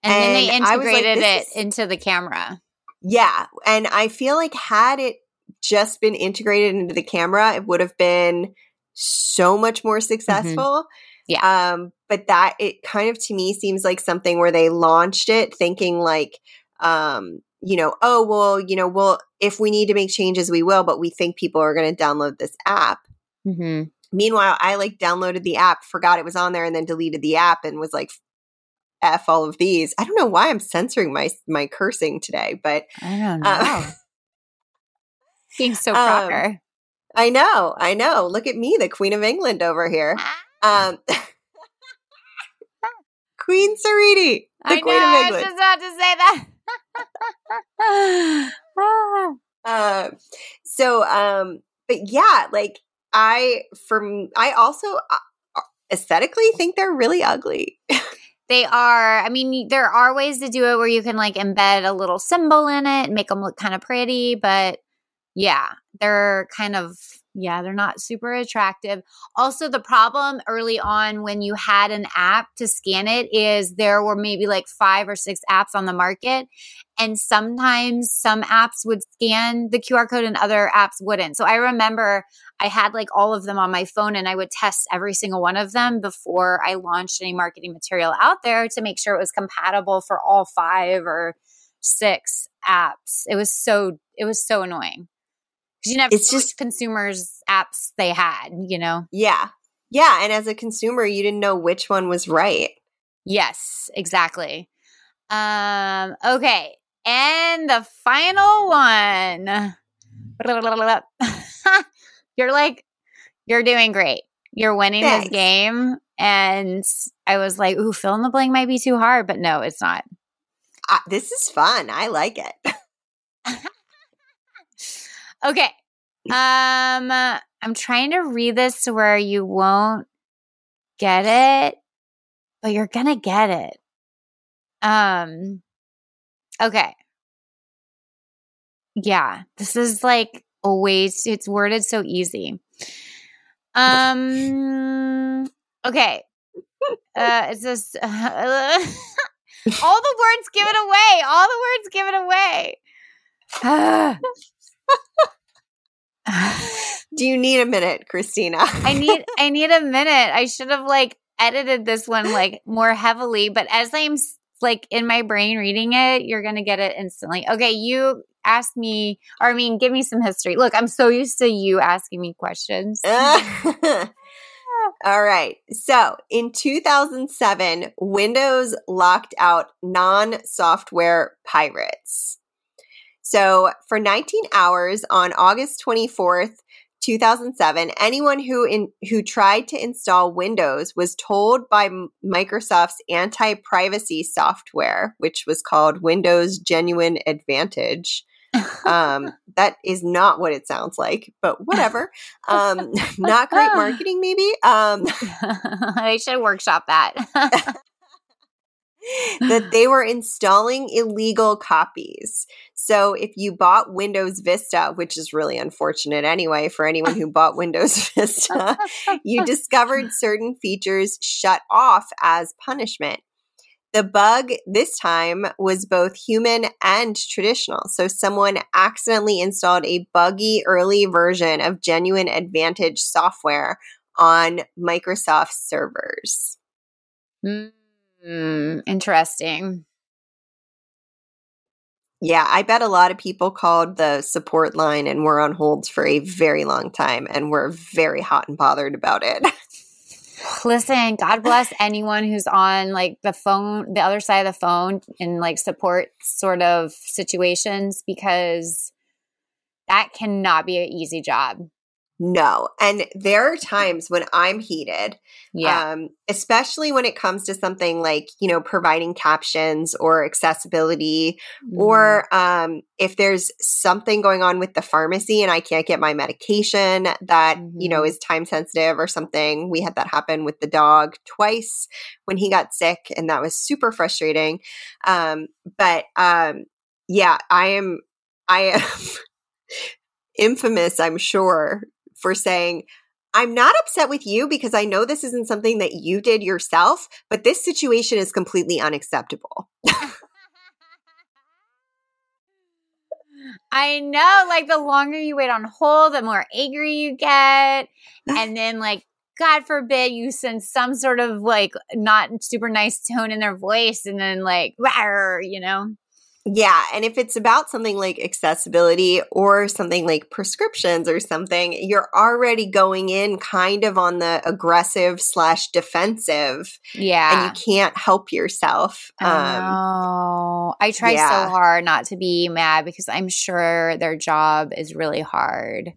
and, and then they integrated like, it is- into the camera yeah and i feel like had it just been integrated into the camera, it would have been so much more mm-hmm. successful. Mm-hmm. Yeah. Um, but that it kind of to me seems like something where they launched it thinking like, um, you know, oh well, you know, well, if we need to make changes, we will, but we think people are going to download this app. Mm-hmm. Meanwhile, I like downloaded the app, forgot it was on there, and then deleted the app, and was like, "F all of these." I don't know why I'm censoring my my cursing today, but I don't know. Uh, Being so proper. Um, I know, I know. Look at me, the Queen of England over here. Um, Queen Sariti, the I Queen know, of England. I was just about to say that. uh, so, um, but yeah, like I, from I also uh, aesthetically think they're really ugly. They are, I mean, there are ways to do it where you can like embed a little symbol in it and make them look kind of pretty, but yeah, they're kind of yeah, they're not super attractive. Also, the problem early on when you had an app to scan it is there were maybe like five or six apps on the market. And sometimes some apps would scan the QR code and other apps wouldn't. So I remember I had like all of them on my phone and I would test every single one of them before I launched any marketing material out there to make sure it was compatible for all five or six apps. It was so, it was so annoying. Because you never it's just consumers apps they had you know? Yeah. Yeah and as a consumer you didn't know which one was right. Yes exactly. Um okay and the final one you're like you're doing great you're winning Thanks. this game and i was like ooh fill in the blank might be too hard but no it's not uh, this is fun i like it Okay. Um, I'm trying to read this to where you won't get it, but you're gonna get it. Um, okay. Yeah, this is like always, it's worded so easy. Um, okay. Uh, it's just uh, all the words give it away. All the words give it away. Do you need a minute, Christina? I need I need a minute. I should have like edited this one like more heavily, but as I'm like in my brain reading it, you're going to get it instantly. Okay, you ask me or I mean, give me some history. Look, I'm so used to you asking me questions. All right. So in 2007, Windows locked out non software pirates. So for 19 hours on August 24th, 2007, anyone who in who tried to install Windows was told by Microsoft's anti-privacy software, which was called Windows Genuine Advantage. um, that is not what it sounds like, but whatever. Um, not great marketing, maybe. Um, they should workshop that that they were installing illegal copies. So if you bought Windows Vista, which is really unfortunate anyway for anyone who bought Windows Vista, you discovered certain features shut off as punishment. The bug this time was both human and traditional. So someone accidentally installed a buggy early version of Genuine Advantage software on Microsoft servers. Mm. Mm, interesting. Yeah, I bet a lot of people called the support line and were on holds for a very long time and were very hot and bothered about it. Listen, God bless anyone who's on like the phone, the other side of the phone in like support sort of situations because that cannot be an easy job. No. And there are times when I'm heated, Yeah. um, especially when it comes to something like, you know, providing captions or accessibility, Mm-hmm. or um, if there's something going on with the pharmacy and I can't get my medication that, you know, Mhm. is time sensitive or something. We had that happen with the dog twice when he got sick, and that was super frustrating. Um, but um, yeah, I am, I am infamous, I'm sure, for saying, I'm not upset with you because I know this isn't something that you did yourself, but this situation is completely unacceptable. I know, like the longer you wait on hold, the more angry you get. And then, like, God forbid you send some sort of like not super nice tone in their voice and then, like, you know? Yeah. And if it's about something like accessibility or something like prescriptions or something, you're already going in kind of on the aggressive slash defensive Yeah. and you can't help yourself. Um, I. I try yeah. so hard not to be mad because I'm sure their job is really hard.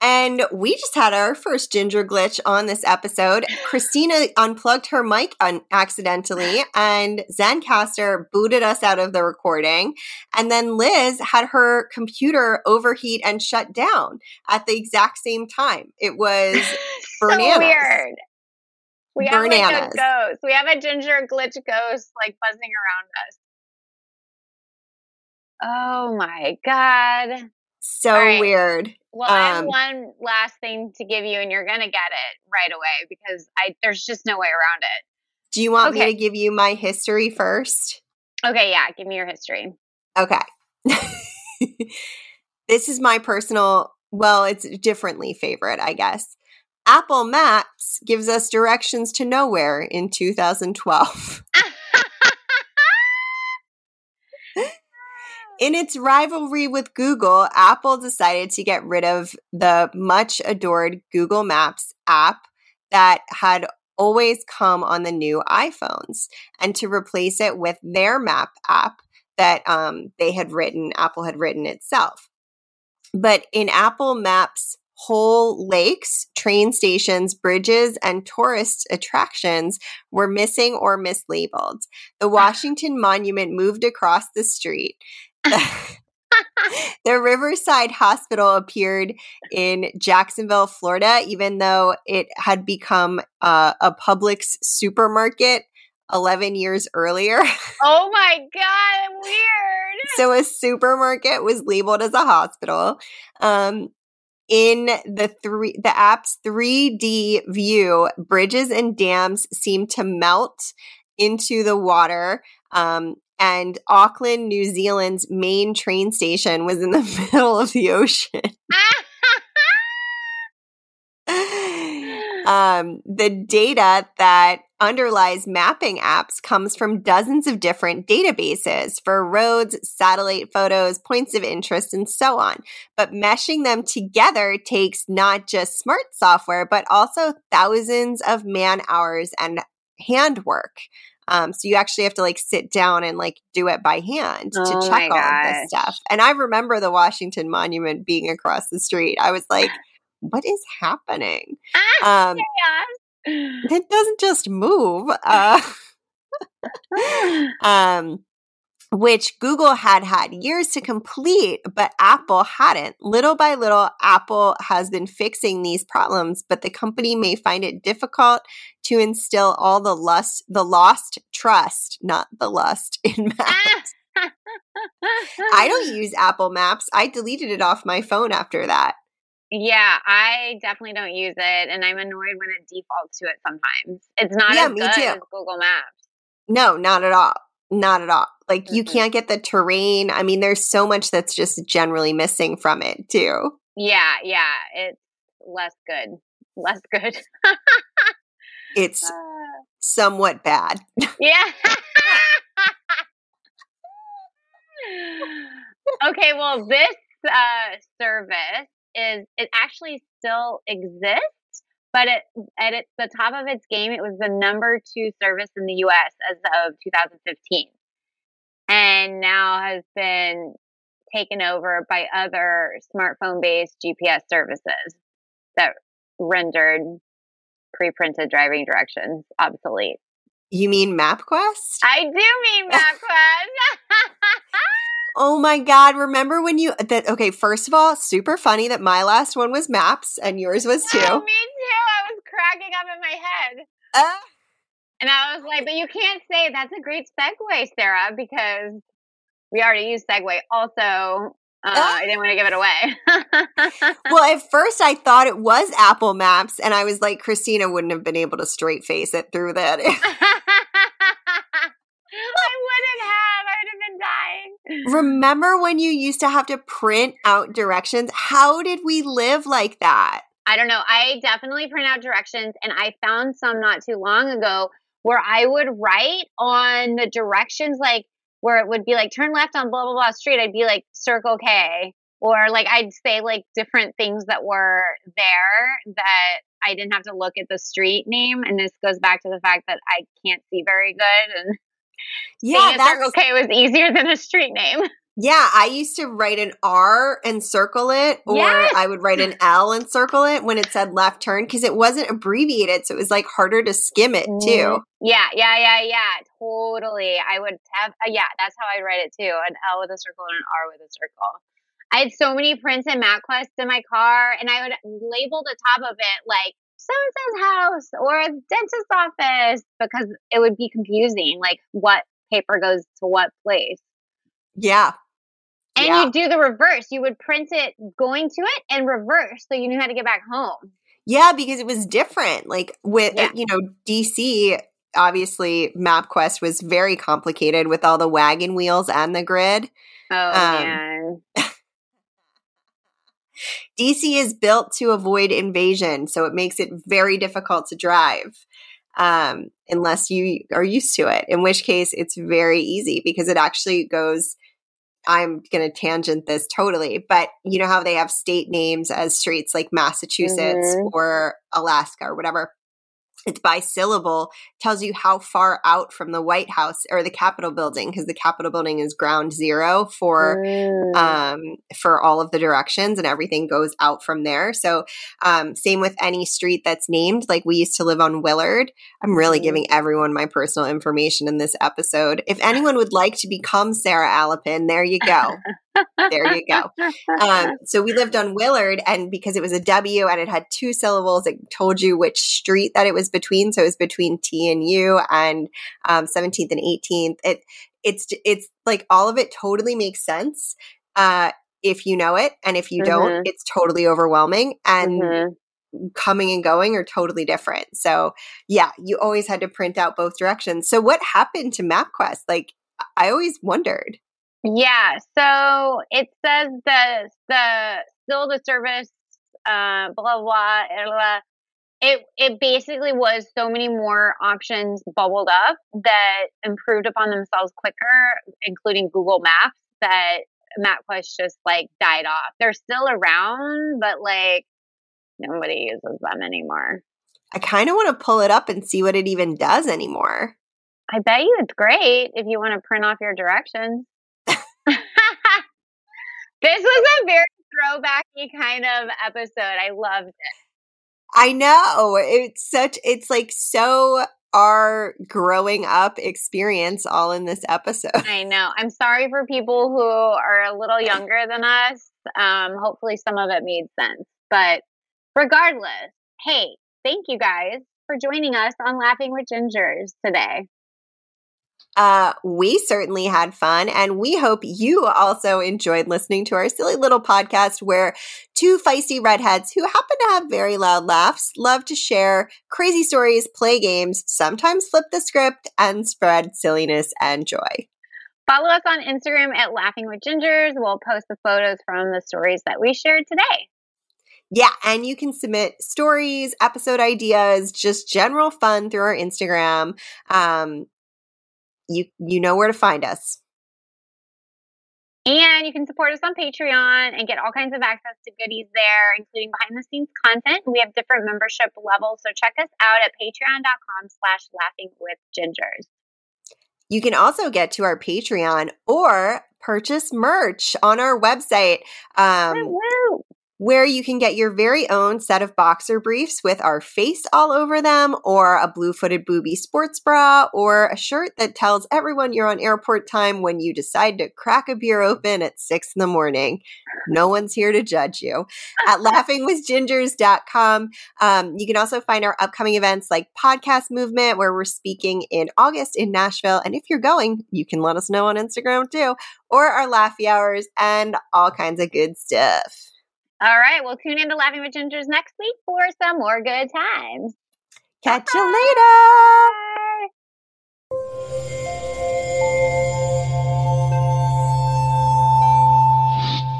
And we just had our first ginger glitch on this episode. Christina unplugged her mic un- accidentally, and Zencastr booted us out of the recording. And then Liz had her computer overheat and shut down at the exact same time. It was bananas. So weird. We have like a ghost. We have a ginger glitch ghost like buzzing around us. Oh my god. So right. weird. Well, I have Um, one last thing to give you, and you're gonna get it right away because I there's just no way around it. Do you want me to give you my history first? Okay, yeah, give me your history. Okay. this is my personal, well, it's differently favorite, I guess. Apple Maps gives us directions to nowhere in 2012. In its rivalry with Google, Apple decided to get rid of the much adored Google Maps app that had always come on the new iPhones and to replace it with their map app that um, they had written, Apple had written itself. But in Apple Maps, whole lakes, train stations, bridges, and tourist attractions were missing or mislabeled. The Washington Monument moved across the street. the Riverside Hospital appeared in Jacksonville, Florida, even though it had become uh, a Publix supermarket 11 years earlier. oh my god, weird. so a supermarket was labeled as a hospital. Um, in the three the app's 3D view, bridges and dams seem to melt into the water. Um, and Auckland, New Zealand's main train station was in the middle of the ocean. um, the data that underlies mapping apps comes from dozens of different databases for roads, satellite photos, points of interest, and so on. But meshing them together takes not just smart software, but also thousands of man hours and handwork. Um, so you actually have to like sit down and like do it by hand to Oh check all of this stuff. And I remember the Washington Monument being across the street. I was like, what is happening? Um, it doesn't just move. Uh, um, which Google had had years to complete, but Apple hadn't. Little by little, Apple has been fixing these problems, but the company may find it difficult to instill all the lust, the lost trust, not the lust in maps. I don't use Apple Maps. I deleted it off my phone after that. Yeah, I definitely don't use it, and I'm annoyed when it defaults to it sometimes. It's not Yeah, as me good too. as Google Maps. No, not at all. Not at all. Like you Mhm. can't get the terrain. I mean, there's so much that's just generally missing from it too. Yeah, yeah, it's less good. Less good. It's somewhat bad. yeah. okay, well, this uh, service is it actually still exists, but it at its the top of its game, it was the number two service in the U.S. as of 2015, and now has been taken over by other smartphone based GPS services that rendered pre printed driving directions obsolete. You mean MapQuest? I do mean oh. MapQuest. oh my God. Remember when you, that, okay, first of all, super funny that my last one was Maps and yours was too. Oh, me in my head. Uh, and I was like, but you can't say that's a great segue, Sarah, because we already used segue. Also, uh, I didn't want to give it away. well, at first I thought it was Apple Maps, and I was like, Christina wouldn't have been able to straight face it through that. I wouldn't have. I would have been dying. Remember when you used to have to print out directions? How did we live like that? I don't know. I definitely print out directions, and I found some not too long ago where I would write on the directions, like where it would be like turn left on blah blah blah street, I'd be like circle K. Or like I'd say like different things that were there that I didn't have to look at the street name. And this goes back to the fact that I can't see very good and yeah, Circle K was easier than a street name. Yeah, I used to write an R and circle it, or yes. I would write an L and circle it when it said left turn because it wasn't abbreviated, so it was like harder to skim it too. Mm-hmm. Yeah, yeah, yeah, yeah, totally. I would have, uh, yeah, that's how I'd write it too: an L with a circle and an R with a circle. I had so many prints and MapQuest in my car, and I would label the top of it like so and so's house or a dentist's office because it would be confusing, like what paper goes to what place. Yeah, and yeah. you do the reverse. You would print it going to it and reverse so you knew how to get back home. Yeah, because it was different. Like with yeah. you know, DC obviously MapQuest was very complicated with all the wagon wheels and the grid. Oh um, man. DC is built to avoid invasion, so it makes it very difficult to drive um, unless you are used to it, in which case it's very easy because it actually goes I'm going to tangent this totally, but you know how they have state names as streets like Massachusetts mm-hmm. or Alaska or whatever? It's by syllable tells you how far out from the white house or the capitol building because the capitol building is ground zero for mm. um, for all of the directions and everything goes out from there. So um, same with any street that's named. Like we used to live on willard. I'm really mm. giving everyone my personal information in this episode. If anyone would like to become sarah alapin there you go there you go. Um, so we lived on Willard, and because it was a W and it had two syllables, it told you which street that it was between. So it was between T and U, and um, 17th and 18th. It it's it's like all of it totally makes sense uh, if you know it, and if you mm-hmm. don't, it's totally overwhelming. And mm-hmm. coming and going are totally different. So yeah, you always had to print out both directions. So what happened to MapQuest? Like I always wondered. Yeah, so it says the the still the service uh blah blah blah. It it basically was so many more options bubbled up that improved upon themselves quicker, including Google Maps that MapQuest just like died off. They're still around, but like nobody uses them anymore. I kind of want to pull it up and see what it even does anymore. I bet you it's great if you want to print off your directions. This was a very throwbacky kind of episode. I loved it. I know. It's such it's like so our growing up experience all in this episode. I know. I'm sorry for people who are a little younger than us. Um, hopefully some of it made sense. But regardless, hey, thank you guys for joining us on Laughing with Gingers today. Uh, we certainly had fun, and we hope you also enjoyed listening to our silly little podcast where two feisty redheads who happen to have very loud laughs love to share crazy stories, play games, sometimes flip the script, and spread silliness and joy. Follow us on Instagram at Laughing with Gingers. We'll post the photos from the stories that we shared today. Yeah, and you can submit stories, episode ideas, just general fun through our Instagram. Um, you you know where to find us. And you can support us on Patreon and get all kinds of access to goodies there, including behind the scenes content. We have different membership levels, so check us out at patreon.com slash laughing with gingers. You can also get to our Patreon or purchase merch on our website. Um! Where you can get your very own set of boxer briefs with our face all over them, or a blue footed booby sports bra, or a shirt that tells everyone you're on airport time when you decide to crack a beer open at six in the morning. No one's here to judge you. At laughingwithgingers.com, um, you can also find our upcoming events like Podcast Movement, where we're speaking in August in Nashville. And if you're going, you can let us know on Instagram too, or our Laffy Hours and all kinds of good stuff. All right. Well, tune in to Laughing with Gingers next week for some more good times. Catch you later.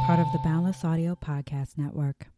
Part of the Boundless Audio Podcast Network.